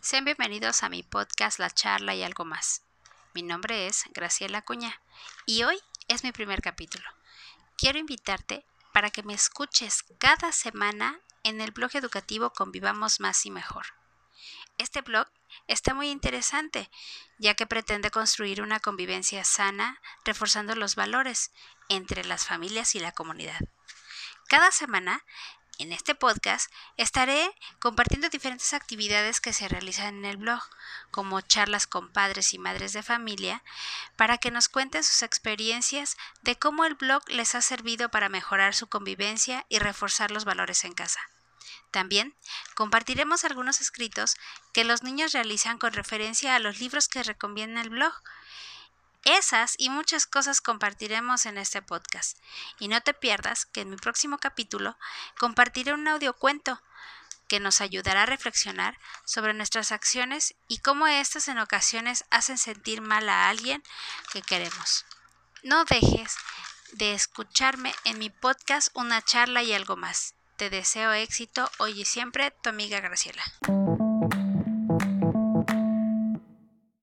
Sean bienvenidos a mi podcast La charla y algo más. Mi nombre es Graciela Cuña y hoy es mi primer capítulo. Quiero invitarte para que me escuches cada semana en el blog educativo Convivamos Más y Mejor. Este blog está muy interesante, ya que pretende construir una convivencia sana, reforzando los valores entre las familias y la comunidad. Cada semana en este podcast estaré compartiendo diferentes actividades que se realizan en el blog, como charlas con padres y madres de familia, para que nos cuenten sus experiencias de cómo el blog les ha servido para mejorar su convivencia y reforzar los valores en casa. También compartiremos algunos escritos que los niños realizan con referencia a los libros que recomienda el blog esas y muchas cosas compartiremos en este podcast. Y no te pierdas que en mi próximo capítulo compartiré un audiocuento que nos ayudará a reflexionar sobre nuestras acciones y cómo éstas en ocasiones hacen sentir mal a alguien que queremos. No dejes de escucharme en mi podcast Una charla y algo más. Te deseo éxito hoy y siempre, tu amiga Graciela.